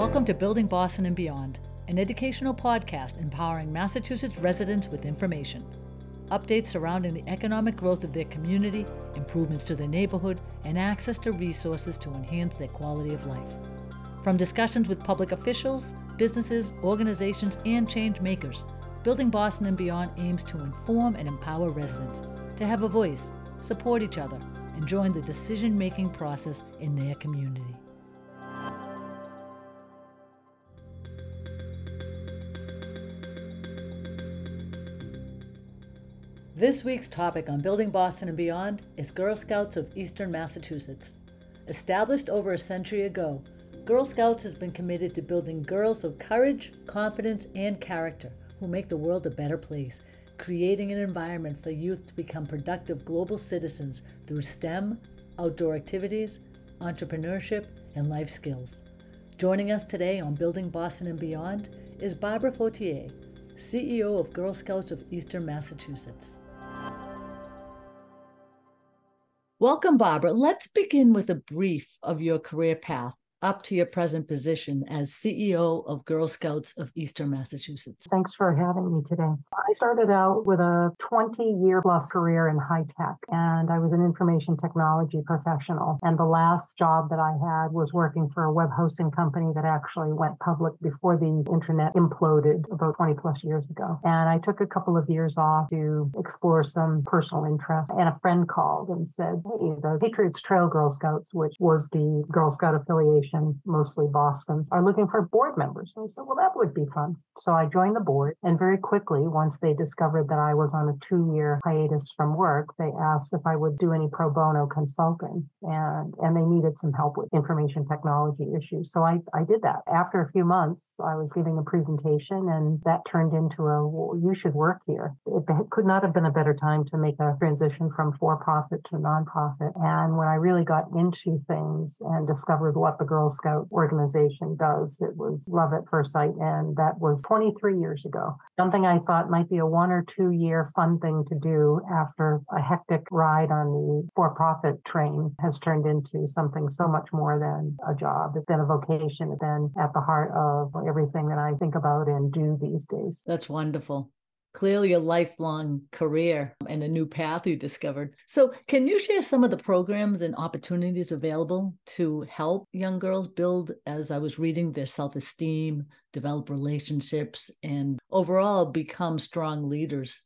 Welcome to Building Boston and Beyond, an educational podcast empowering Massachusetts residents with information. Updates surrounding the economic growth of their community, improvements to their neighborhood, and access to resources to enhance their quality of life. From discussions with public officials, businesses, organizations, and change makers, Building Boston and Beyond aims to inform and empower residents to have a voice, support each other, and join the decision making process in their community. This week's topic on Building Boston and Beyond is Girl Scouts of Eastern Massachusetts. Established over a century ago, Girl Scouts has been committed to building girls of courage, confidence, and character who make the world a better place, creating an environment for youth to become productive global citizens through STEM, outdoor activities, entrepreneurship, and life skills. Joining us today on Building Boston and Beyond is Barbara Fortier, CEO of Girl Scouts of Eastern Massachusetts. Welcome, Barbara. Let's begin with a brief of your career path up to your present position as CEO of Girl Scouts of Eastern Massachusetts. Thanks for having me today. I started out with a 20 year plus career in high tech, and I was an information technology professional. And the last job that I had was working for a web hosting company that actually went public before the internet imploded about 20 plus years ago. And I took a couple of years off to explore some personal interests. And a friend called and said, Hey, the Patriots Trail Girl Scouts, which was the Girl Scout affiliation, mostly Boston, are looking for board members. And I said, well, that would be fun. So I joined the board. And very quickly, once they discovered that I was on a two year hiatus from work, they asked if I would do any pro bono consulting. And, and they needed some help with information technology issues. So I, I did that. After a few months, I was giving a presentation and that turned into a, well, you should work here. It could not have been a better time to make a transition from for profit to nonprofit. And when I really got into things and discovered what the Girl Scout organization does. It was love at first sight, and that was 23 years ago. Something I thought might be a one or two year fun thing to do after a hectic ride on the for profit train has turned into something so much more than a job. It's been a vocation. It's been at the heart of everything that I think about and do these days. That's wonderful clearly a lifelong career and a new path you discovered. So, can you share some of the programs and opportunities available to help young girls build, as I was reading, their self esteem, develop relationships, and overall become strong leaders?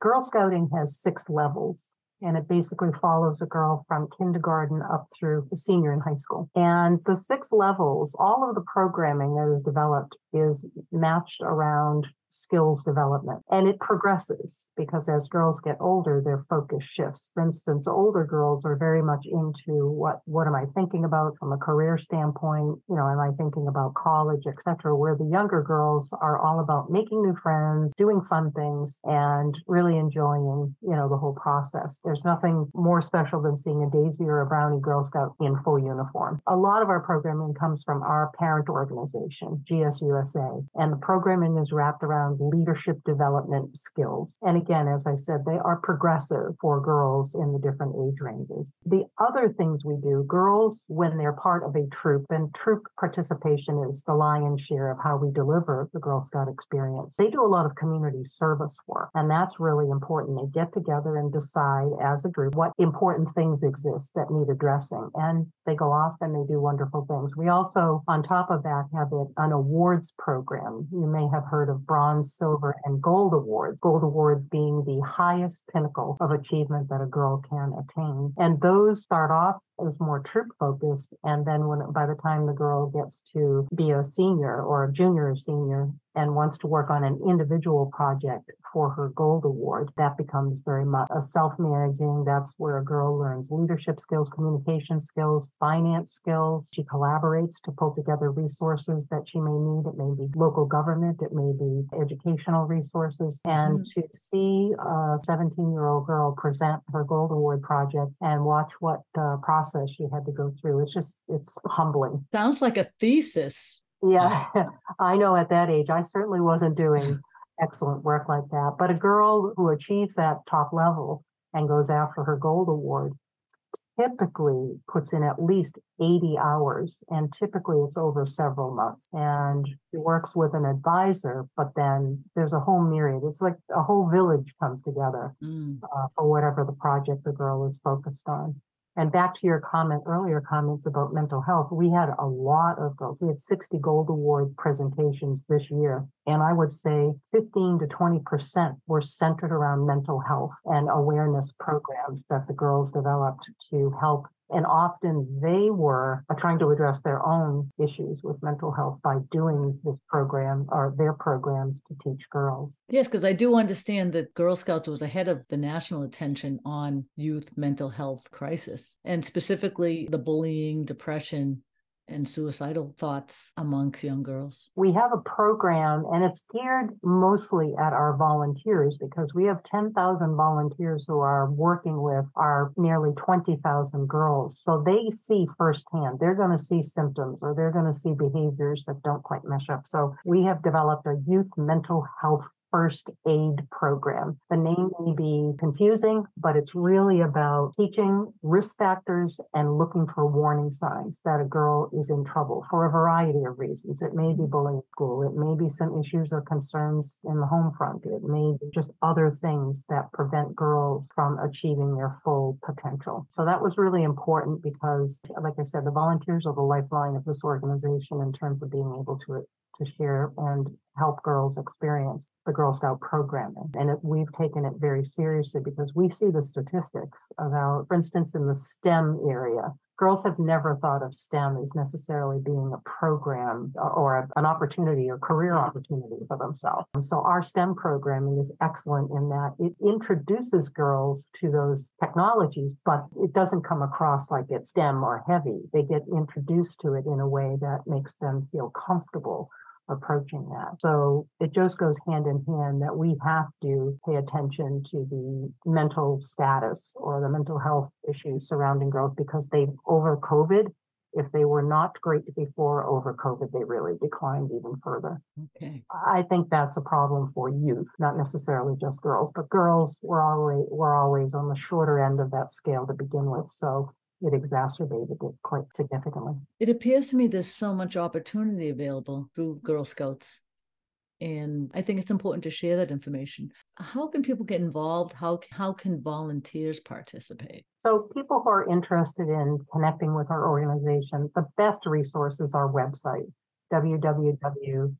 Girl Scouting has six levels and it basically follows a girl from kindergarten up through a senior in high school. And the six levels, all of the programming that is developed is matched around skills development. And it progresses because as girls get older, their focus shifts. For instance, older girls are very much into what what am I thinking about from a career standpoint? You know, am I thinking about college, etc. Where the younger girls are all about making new friends, doing fun things, and really enjoying, you know, the whole process. There's nothing more special than seeing a Daisy or a Brownie Girl Scout in full uniform. A lot of our programming comes from our parent organization, GSUSA, and the programming is wrapped around around leadership development skills. And again, as I said, they are progressive for girls in the different age ranges. The other things we do, girls, when they're part of a troop, and troop participation is the lion's share of how we deliver the Girl Scout experience, they do a lot of community service work. And that's really important. They get together and decide as a group what important things exist that need addressing. And they go off and they do wonderful things. We also, on top of that, have an awards program. You may have heard of Bronze bronze, silver, and gold awards. Gold awards being the highest pinnacle of achievement that a girl can attain. And those start off as more troop focused. And then when by the time the girl gets to be a senior or a junior or senior, and wants to work on an individual project for her gold award, that becomes very much a self-managing. That's where a girl learns leadership skills, communication skills, finance skills. She collaborates to pull together resources that she may need. It may be local government, it may be educational resources. And mm-hmm. to see a 17 year old girl present her gold award project and watch what uh, process she had to go through, it's just, it's humbling. Sounds like a thesis yeah, I know at that age, I certainly wasn't doing excellent work like that. But a girl who achieves that top level and goes after her gold award, typically puts in at least 80 hours and typically it's over several months and he works with an advisor but then there's a whole myriad it's like a whole village comes together Mm. uh, for whatever the project the girl is focused on and back to your comment earlier comments about mental health we had a lot of girls we had 60 gold award presentations this year and i would say 15 to 20 percent were centered around mental health and awareness programs that the girls developed to help and often they were uh, trying to address their own issues with mental health by doing this program or their programs to teach girls. Yes, because I do understand that Girl Scouts was ahead of the national attention on youth mental health crisis and specifically the bullying, depression, and suicidal thoughts amongst young girls. We have a program and it's geared mostly at our volunteers because we have 10,000 volunteers who are working with our nearly 20,000 girls. So they see firsthand, they're going to see symptoms or they're going to see behaviors that don't quite mesh up. So we have developed a youth mental health first aid program. The name may be confusing, but it's really about teaching risk factors and looking for warning signs that a girl is in trouble for a variety of reasons. It may be bullying at school, it may be some issues or concerns in the home front, it may be just other things that prevent girls from achieving their full potential. So that was really important because, like I said, the volunteers are the lifeline of this organization in terms of being able to to share and help girls experience the Girl Scout programming. And it, we've taken it very seriously because we see the statistics about, for instance, in the STEM area, girls have never thought of STEM as necessarily being a program uh, or a, an opportunity or career mm-hmm. opportunity for themselves. And so our STEM programming is excellent in that it introduces girls to those technologies, but it doesn't come across like it's STEM or heavy. They get introduced to it in a way that makes them feel comfortable approaching that. So it just goes hand in hand that we have to pay attention to the mental status or the mental health issues surrounding girls because they over COVID, if they were not great before over COVID, they really declined even further. Okay. I think that's a problem for youth, not necessarily just girls, but girls were always were always on the shorter end of that scale to begin with. So it exacerbated it quite significantly. It appears to me there's so much opportunity available through Girl Scouts. And I think it's important to share that information. How can people get involved? How, how can volunteers participate? So, people who are interested in connecting with our organization, the best resource is our website, www.gsema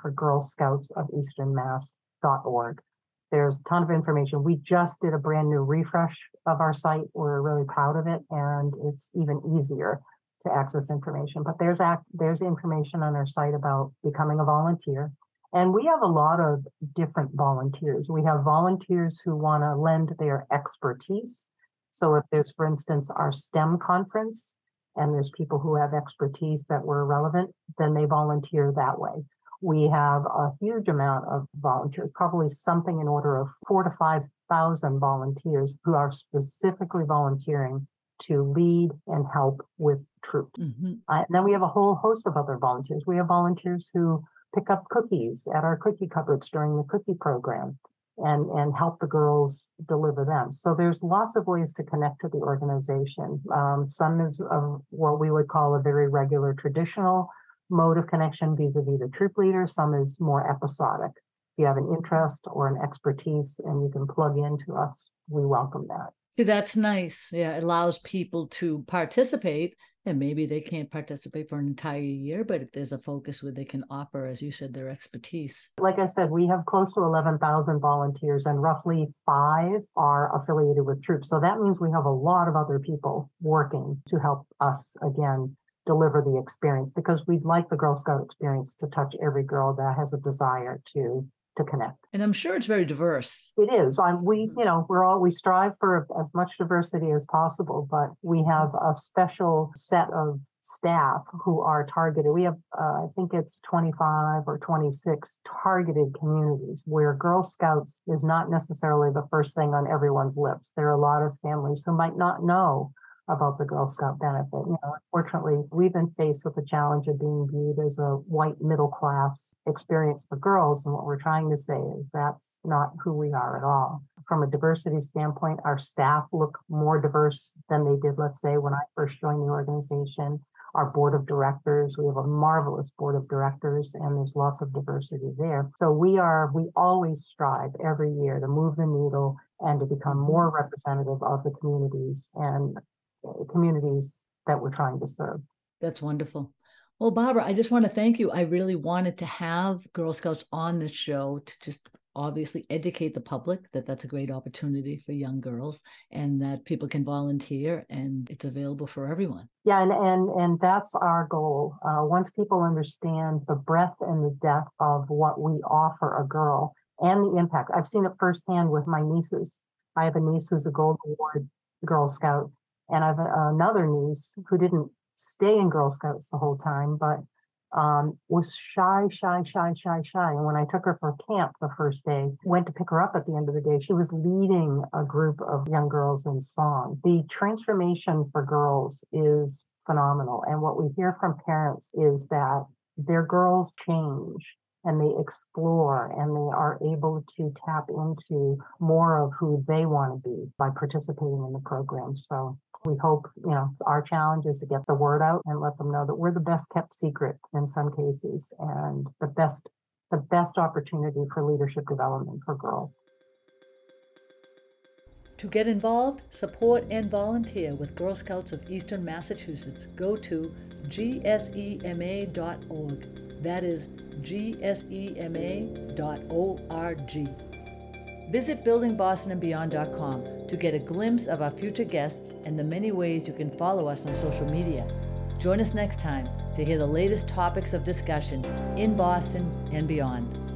for Girl Scouts of Eastern Mass.org. There's a ton of information. We just did a brand new refresh of our site. We're really proud of it, and it's even easier to access information. But there's act, there's information on our site about becoming a volunteer. And we have a lot of different volunteers. We have volunteers who want to lend their expertise. So if there's, for instance, our STEM conference, and there's people who have expertise that were relevant, then they volunteer that way. We have a huge amount of volunteers, probably something in order of four to 5,000 volunteers who are specifically volunteering to lead and help with troops. Mm-hmm. Uh, and then we have a whole host of other volunteers. We have volunteers who pick up cookies at our cookie cupboards during the cookie program and, and help the girls deliver them. So there's lots of ways to connect to the organization. Um, some is of what we would call a very regular traditional mode of connection vis-a-vis the troop leader. Some is more episodic. If you have an interest or an expertise and you can plug into us, we welcome that. See, that's nice. Yeah, it allows people to participate, and maybe they can't participate for an entire year, but if there's a focus where they can offer, as you said, their expertise. Like I said, we have close to 11,000 volunteers, and roughly five are affiliated with troops. So that means we have a lot of other people working to help us again deliver the experience because we'd like the Girl Scout experience to touch every girl that has a desire to to connect. And I'm sure it's very diverse. It is. Um, we, you know, we're all we strive for as much diversity as possible, but we have a special set of staff who are targeted. We have, uh, I think it's 25 or 26 targeted communities where Girl Scouts is not necessarily the first thing on everyone's lips. There are a lot of families who might not know about the Girl Scout benefit. You know, unfortunately, we've been faced with the challenge of being viewed as a white middle class experience for girls. And what we're trying to say is that's not who we are at all. from a diversity standpoint, our staff look more diverse than they did, let's say, when I first joined the organization. Our board of directors, we have a marvelous board of directors, and there's lots of diversity there. So we are, we always strive every year to move the needle and to become more representative of the communities and communities that we're trying to serve. That's wonderful. Well, Barbara, I just want to thank you. I really wanted to have Girl Scouts on the show to just obviously educate the public that that's a great opportunity for young girls and that people can volunteer and it's available for everyone yeah and and, and that's our goal uh, once people understand the breadth and the depth of what we offer a girl and the impact i've seen it firsthand with my nieces i have a niece who's a gold award girl scout and i've another niece who didn't stay in girl scouts the whole time but um, was shy, shy, shy, shy, shy. And when I took her for camp the first day, went to pick her up at the end of the day, she was leading a group of young girls in song. The transformation for girls is phenomenal. And what we hear from parents is that their girls change and they explore and they are able to tap into more of who they want to be by participating in the program. So we hope, you know, our challenge is to get the word out and let them know that we're the best kept secret in some cases and the best the best opportunity for leadership development for girls. To get involved, support, and volunteer with Girl Scouts of Eastern Massachusetts, go to gsema.org. That is gsema.org. Visit buildingbostonandbeyond.com to get a glimpse of our future guests and the many ways you can follow us on social media. Join us next time to hear the latest topics of discussion in Boston and beyond.